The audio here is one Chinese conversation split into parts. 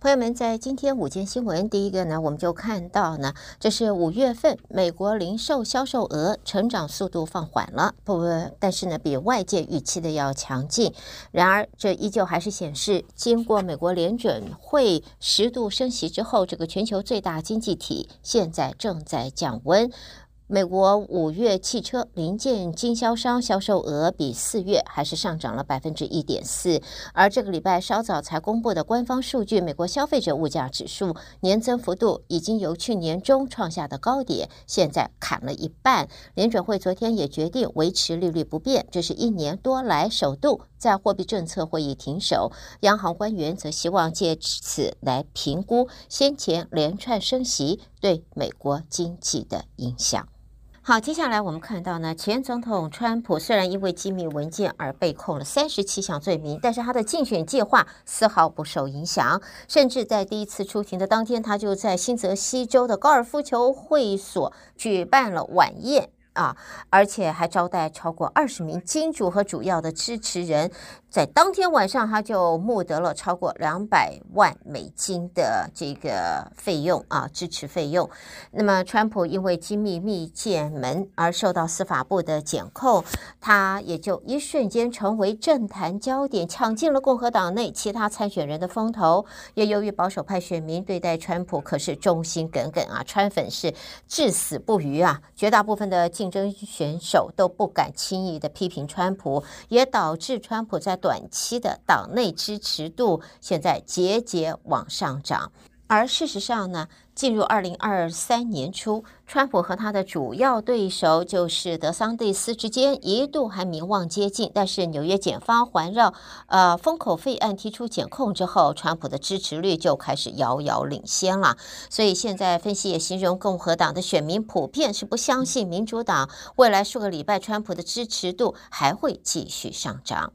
朋友们，在今天午间新闻，第一个呢，我们就看到呢，这是五月份美国零售销售额成长速度放缓了，不，但是呢，比外界预期的要强劲。然而，这依旧还是显示，经过美国联准会十度升息之后，这个全球最大经济体现在正在降温。美国五月汽车零件经销商销售额比四月还是上涨了百分之一点四，而这个礼拜稍早才公布的官方数据，美国消费者物价指数年增幅度已经由去年中创下的高点，现在砍了一半。联准会昨天也决定维持利率不变，这是一年多来首度在货币政策会议停手。央行官员则希望借此来评估先前连串升息对美国经济的影响。好，接下来我们看到呢，前总统川普虽然因为机密文件而被控了三十七项罪名，但是他的竞选计划丝毫不受影响，甚至在第一次出庭的当天，他就在新泽西州的高尔夫球会所举办了晚宴啊，而且还招待超过二十名金主和主要的支持人。在当天晚上，他就募得了超过两百万美金的这个费用啊，支持费用。那么，川普因为机密密件门而受到司法部的检控，他也就一瞬间成为政坛焦点，抢尽了共和党内其他参选人的风头。也由于保守派选民对待川普可是忠心耿耿啊，川粉是至死不渝啊，绝大部分的竞争选手都不敢轻易的批评川普，也导致川普在短期的党内支持度现在节节往上涨，而事实上呢，进入二零二三年初，川普和他的主要对手就是德桑蒂斯之间一度还名望接近，但是纽约检方环绕呃封口费案提出检控之后，川普的支持率就开始遥遥领先了。所以现在分析也形容共和党的选民普遍是不相信民主党未来数个礼拜川普的支持度还会继续上涨。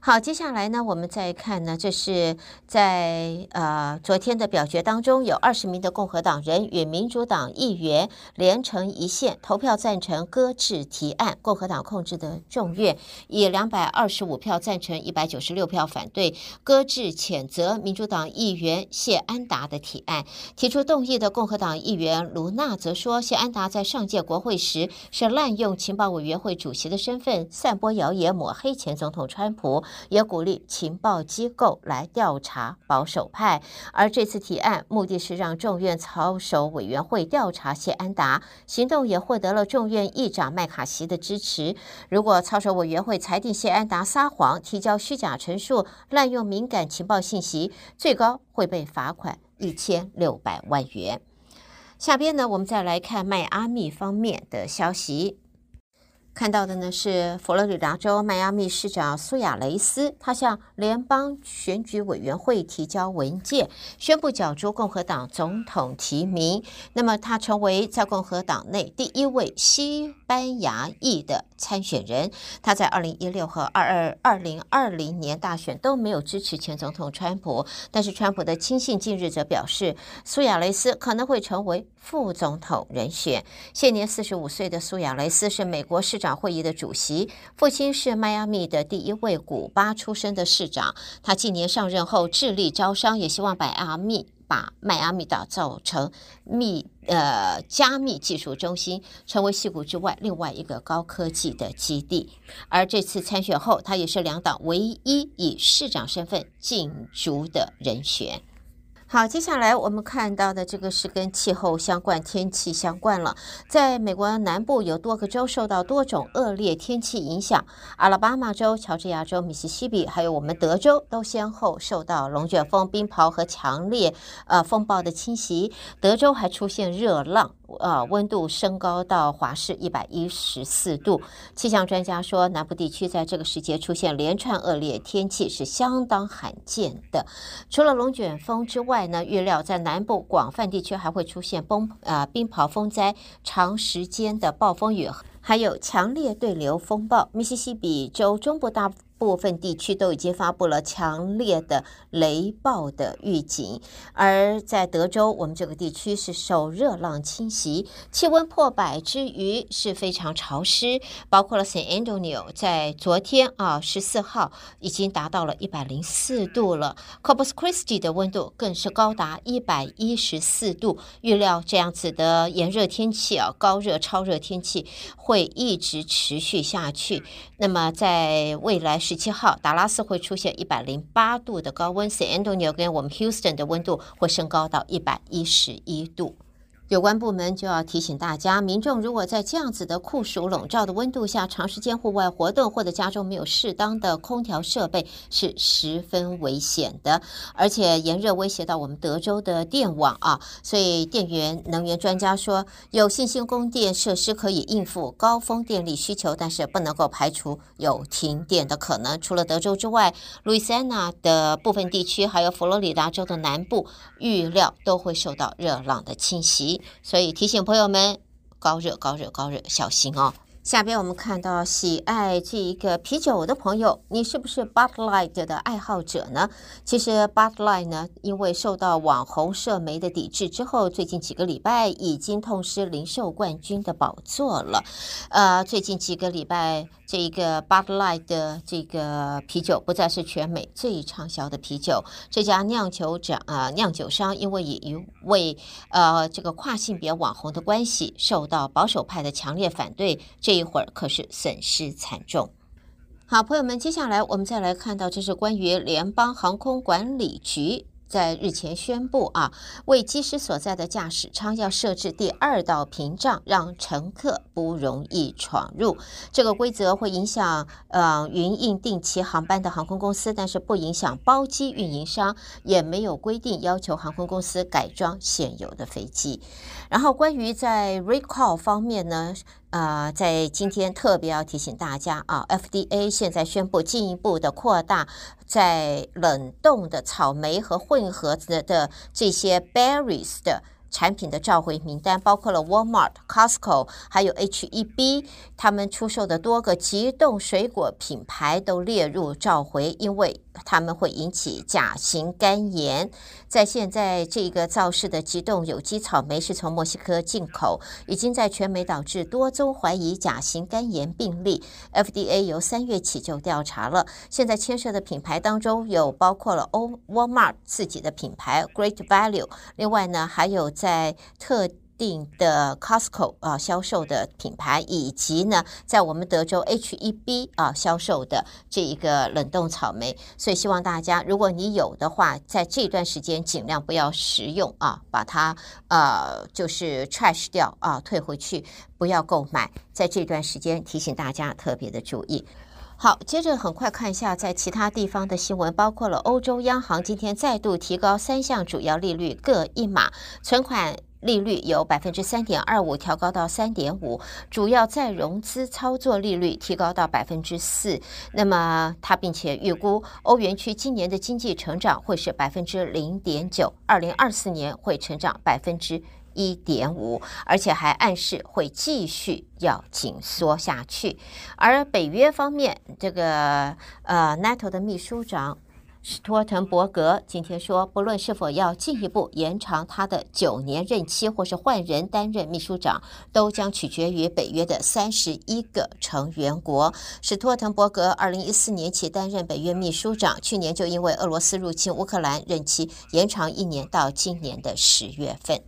好，接下来呢，我们再看呢，这是在呃昨天的表决当中，有二十名的共和党人与民主党议员连成一线，投票赞成搁置提案。共和党控制的众院以两百二十五票赞成，一百九十六票反对，搁置谴责民主党议员谢安达的提案。提出动议的共和党议员卢纳则说，谢安达在上届国会时是滥用情报委员会主席的身份，散播谣言，抹黑前总统川川普。也鼓励情报机构来调查保守派，而这次提案目的是让众院操守委员会调查谢安达，行动也获得了众院议长麦卡锡的支持。如果操守委员会裁定谢安达撒谎、提交虚假陈述、滥用敏感情报信息，最高会被罚款一千六百万元。下边呢，我们再来看迈阿密方面的消息。看到的呢是佛罗里达州迈阿密市长苏亚雷斯，他向联邦选举委员会提交文件，宣布角逐共和党总统提名。那么他成为在共和党内第一位西班牙裔的参选人。他在二零一六和二二二零二零年大选都没有支持前总统川普，但是川普的亲信近日则表示，苏亚雷斯可能会成为副总统人选。现年四十五岁的苏亚雷斯是美国市长。会议的主席，父亲是迈阿密的第一位古巴出生的市长。他今年上任后致力招商，也希望迈阿密把迈阿密打造成密呃加密技术中心，成为戏谷之外另外一个高科技的基地。而这次参选后，他也是两党唯一以市长身份竞逐的人选。好，接下来我们看到的这个是跟气候相关、天气相关了。在美国南部有多个州受到多种恶劣天气影响，阿拉巴马州、乔治亚州、密西西比，还有我们德州，都先后受到龙卷风、冰雹和强烈呃风暴的侵袭。德州还出现热浪。呃，温度升高到华氏一百一十四度。气象专家说，南部地区在这个时节出现连串恶劣天气是相当罕见的。除了龙卷风之外呢，预料在南部广泛地区还会出现崩呃冰雹风灾、长时间的暴风雨，还有强烈对流风暴。密西西比州中部大部分地区都已经发布了强烈的雷暴的预警。而在德州，我们这个地区是受热浪侵袭，气温破百之余是非常潮湿，包括了 San Antonio 在昨天啊十四号已经达到了一百零四度了，Corpus Christi 的温度更是高达一百一十四度。预料这样子的炎热天气啊，高热超热天气会一直持续下去。那么在未来十七号，达拉斯会出现一百零八度的高温，San Antonio 跟我们 Houston 的温度会升高到一百一十一度。有关部门就要提醒大家，民众如果在这样子的酷暑笼罩的温度下长时间户外活动，或者家中没有适当的空调设备，是十分危险的。而且炎热威胁到我们德州的电网啊，所以电源能源专家说，有信心供电设施可以应付高峰电力需求，但是不能够排除有停电的可能。除了德州之外，路易斯安那的部分地区，还有佛罗里达州的南部，预料都会受到热浪的侵袭。所以提醒朋友们，高热、高热、高热，小心哦。下边我们看到喜爱这一个啤酒的朋友，你是不是 Bud Light 的爱好者呢？其实 Bud Light 呢，因为受到网红社媒的抵制之后，最近几个礼拜已经痛失零售冠军的宝座了。呃，最近几个礼拜，这一个 Bud Light 的这个啤酒不再是全美最畅销的啤酒。这家酿酒者啊，酿酒商因为以一位呃这个跨性别网红的关系，受到保守派的强烈反对。这一会儿可是损失惨重。好，朋友们，接下来我们再来看到，这是关于联邦航空管理局。在日前宣布啊，为机师所在的驾驶舱要设置第二道屏障，让乘客不容易闯入。这个规则会影响呃营运定期航班的航空公司，但是不影响包机运营商，也没有规定要求航空公司改装现有的飞机。然后关于在 recall 方面呢，呃，在今天特别要提醒大家啊，FDA 现在宣布进一步的扩大在冷冻的草莓和混合的的这些 berries 的。产品的召回名单包括了 Walmart、Costco，还有 H-E-B，他们出售的多个急冻水果品牌都列入召回，因为他们会引起甲型肝炎。在现在这个造势的急冻有机草莓是从墨西哥进口，已经在全美导致多宗怀疑甲型肝炎病例。FDA 由三月起就调查了，现在牵涉的品牌当中有包括了 O Walmart 自己的品牌 Great Value，另外呢还有。在特定的 Costco 啊销售的品牌，以及呢，在我们德州 H-E-B 啊销售的这一个冷冻草莓，所以希望大家，如果你有的话，在这段时间尽量不要食用啊，把它呃就是 trash 掉啊，退回去，不要购买。在这段时间提醒大家特别的注意。好，接着很快看一下在其他地方的新闻，包括了欧洲央行今天再度提高三项主要利率各一码，存款利率由百分之三点二五调高到三点五，主要再融资操作利率提高到百分之四。那么它并且预估欧元区今年的经济成长会是百分之零点九，二零二四年会成长百分之。一点五，而且还暗示会继续要紧缩下去。而北约方面，这个呃，NATO 的秘书长史托滕伯格今天说，不论是否要进一步延长他的九年任期，或是换人担任秘书长，都将取决于北约的三十一个成员国。史托滕伯格二零一四年起担任北约秘书长，去年就因为俄罗斯入侵乌克兰，任期延长一年到今年的十月份。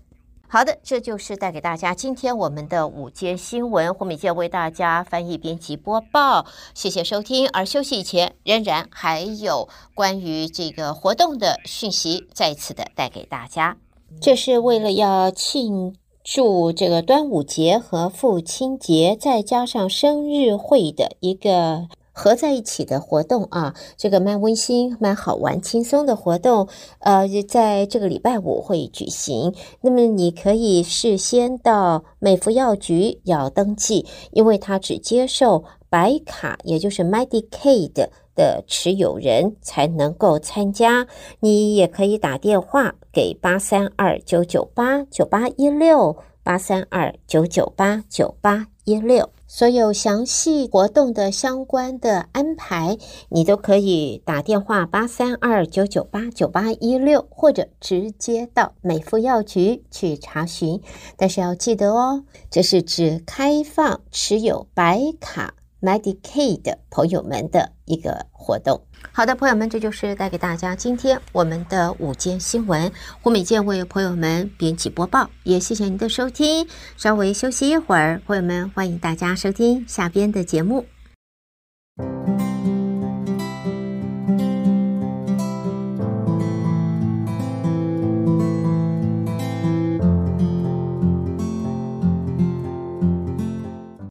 好的，这就是带给大家今天我们的午间新闻。胡美健为大家翻译、编辑、播报，谢谢收听。而休息以前，仍然还有关于这个活动的讯息，再次的带给大家。这是为了要庆祝这个端午节和父亲节，再加上生日会的一个。合在一起的活动啊，这个蛮温馨、蛮好玩、轻松的活动，呃，在这个礼拜五会举行。那么你可以事先到美福药局要登记，因为他只接受白卡，也就是 Medicaid 的持有人才能够参加。你也可以打电话给八三二九九八九八一六。八三二九九八九八一六。所有详细活动的相关的安排，你都可以打电话八三二九九八九八一六，或者直接到美肤药局去查询。但是要记得哦，这是只开放持有白卡 Medicaid 的朋友们的一个活动。好的，朋友们，这就是带给大家今天我们的午间新闻。胡美健为朋友们编辑播报，也谢谢您的收听。稍微休息一会儿，朋友们欢迎大家收听下边的节目。